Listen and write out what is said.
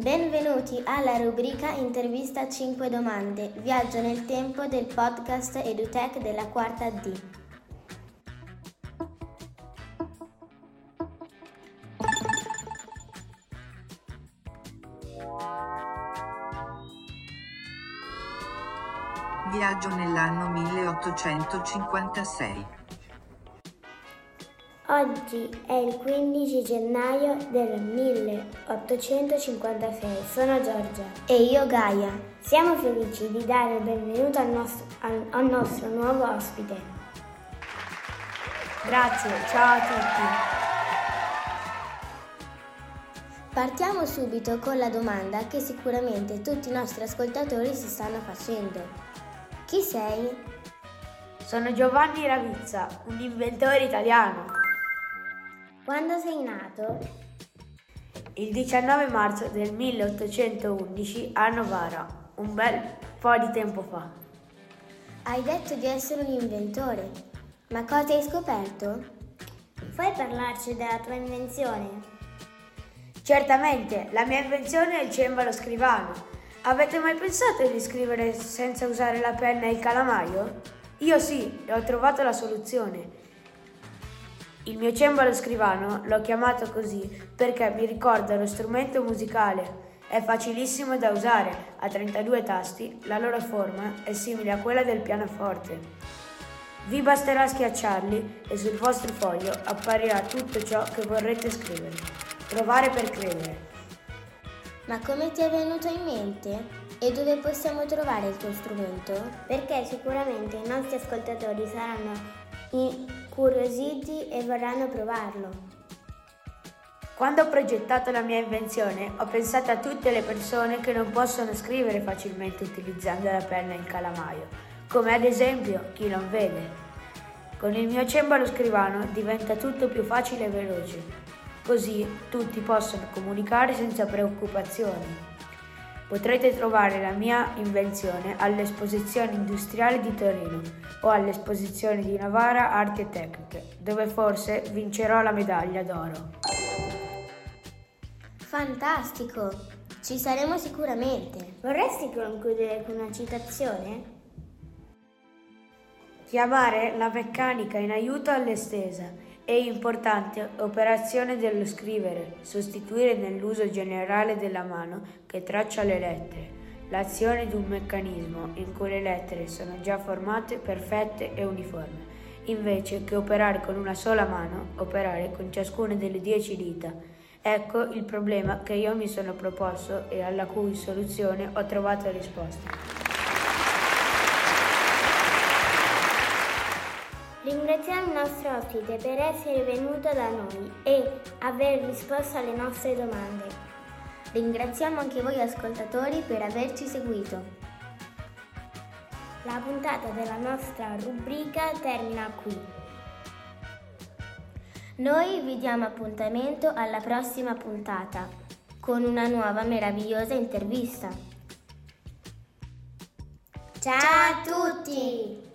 Benvenuti alla rubrica Intervista 5 domande, viaggio nel tempo del podcast EduTech della quarta D. Viaggio nell'anno 1856. Oggi è il 15 gennaio del 1856. Sono Giorgia. E io Gaia. Siamo felici di dare il benvenuto al nostro, al, al nostro nuovo ospite. Grazie, ciao a tutti. Partiamo subito con la domanda che sicuramente tutti i nostri ascoltatori si stanno facendo. Chi sei? Sono Giovanni Ravizza, un inventore italiano. Quando sei nato? Il 19 marzo del 1811 a Novara, un bel po' di tempo fa. Hai detto di essere un inventore, ma cosa hai scoperto? Puoi parlarci della tua invenzione? Certamente, la mia invenzione è il cembalo scrivano. Avete mai pensato di scrivere senza usare la penna e il calamaio? Io sì, e ho trovato la soluzione. Il mio cembalo scrivano l'ho chiamato così perché mi ricorda lo strumento musicale. È facilissimo da usare, ha 32 tasti, la loro forma è simile a quella del pianoforte. Vi basterà schiacciarli e sul vostro foglio apparirà tutto ciò che vorrete scrivere. Provare per credere. Ma come ti è venuto in mente? E dove possiamo trovare il tuo strumento? Perché sicuramente i nostri ascoltatori saranno incuriositi e vorranno provarlo. Quando ho progettato la mia invenzione ho pensato a tutte le persone che non possono scrivere facilmente utilizzando la penna e il calamaio, come ad esempio chi non vede. Con il mio cembalo scrivano diventa tutto più facile e veloce. Così tutti possono comunicare senza preoccupazioni. Potrete trovare la mia invenzione all'Esposizione Industriale di Torino o all'Esposizione di Novara Arti e Tecniche, dove forse vincerò la medaglia d'oro. Fantastico! Ci saremo sicuramente. Vorresti concludere con una citazione? Chiamare la meccanica in aiuto all'estesa è importante operazione dello scrivere, sostituire nell'uso generale della mano che traccia le lettere, l'azione di un meccanismo in cui le lettere sono già formate, perfette e uniformi, invece che operare con una sola mano, operare con ciascuna delle dieci dita. Ecco il problema che io mi sono proposto e alla cui soluzione ho trovato risposta. Ringraziamo il nostro ospite per essere venuto da noi e aver risposto alle nostre domande. Ringraziamo anche voi ascoltatori per averci seguito. La puntata della nostra rubrica termina qui. Noi vi diamo appuntamento alla prossima puntata con una nuova meravigliosa intervista. Ciao a tutti!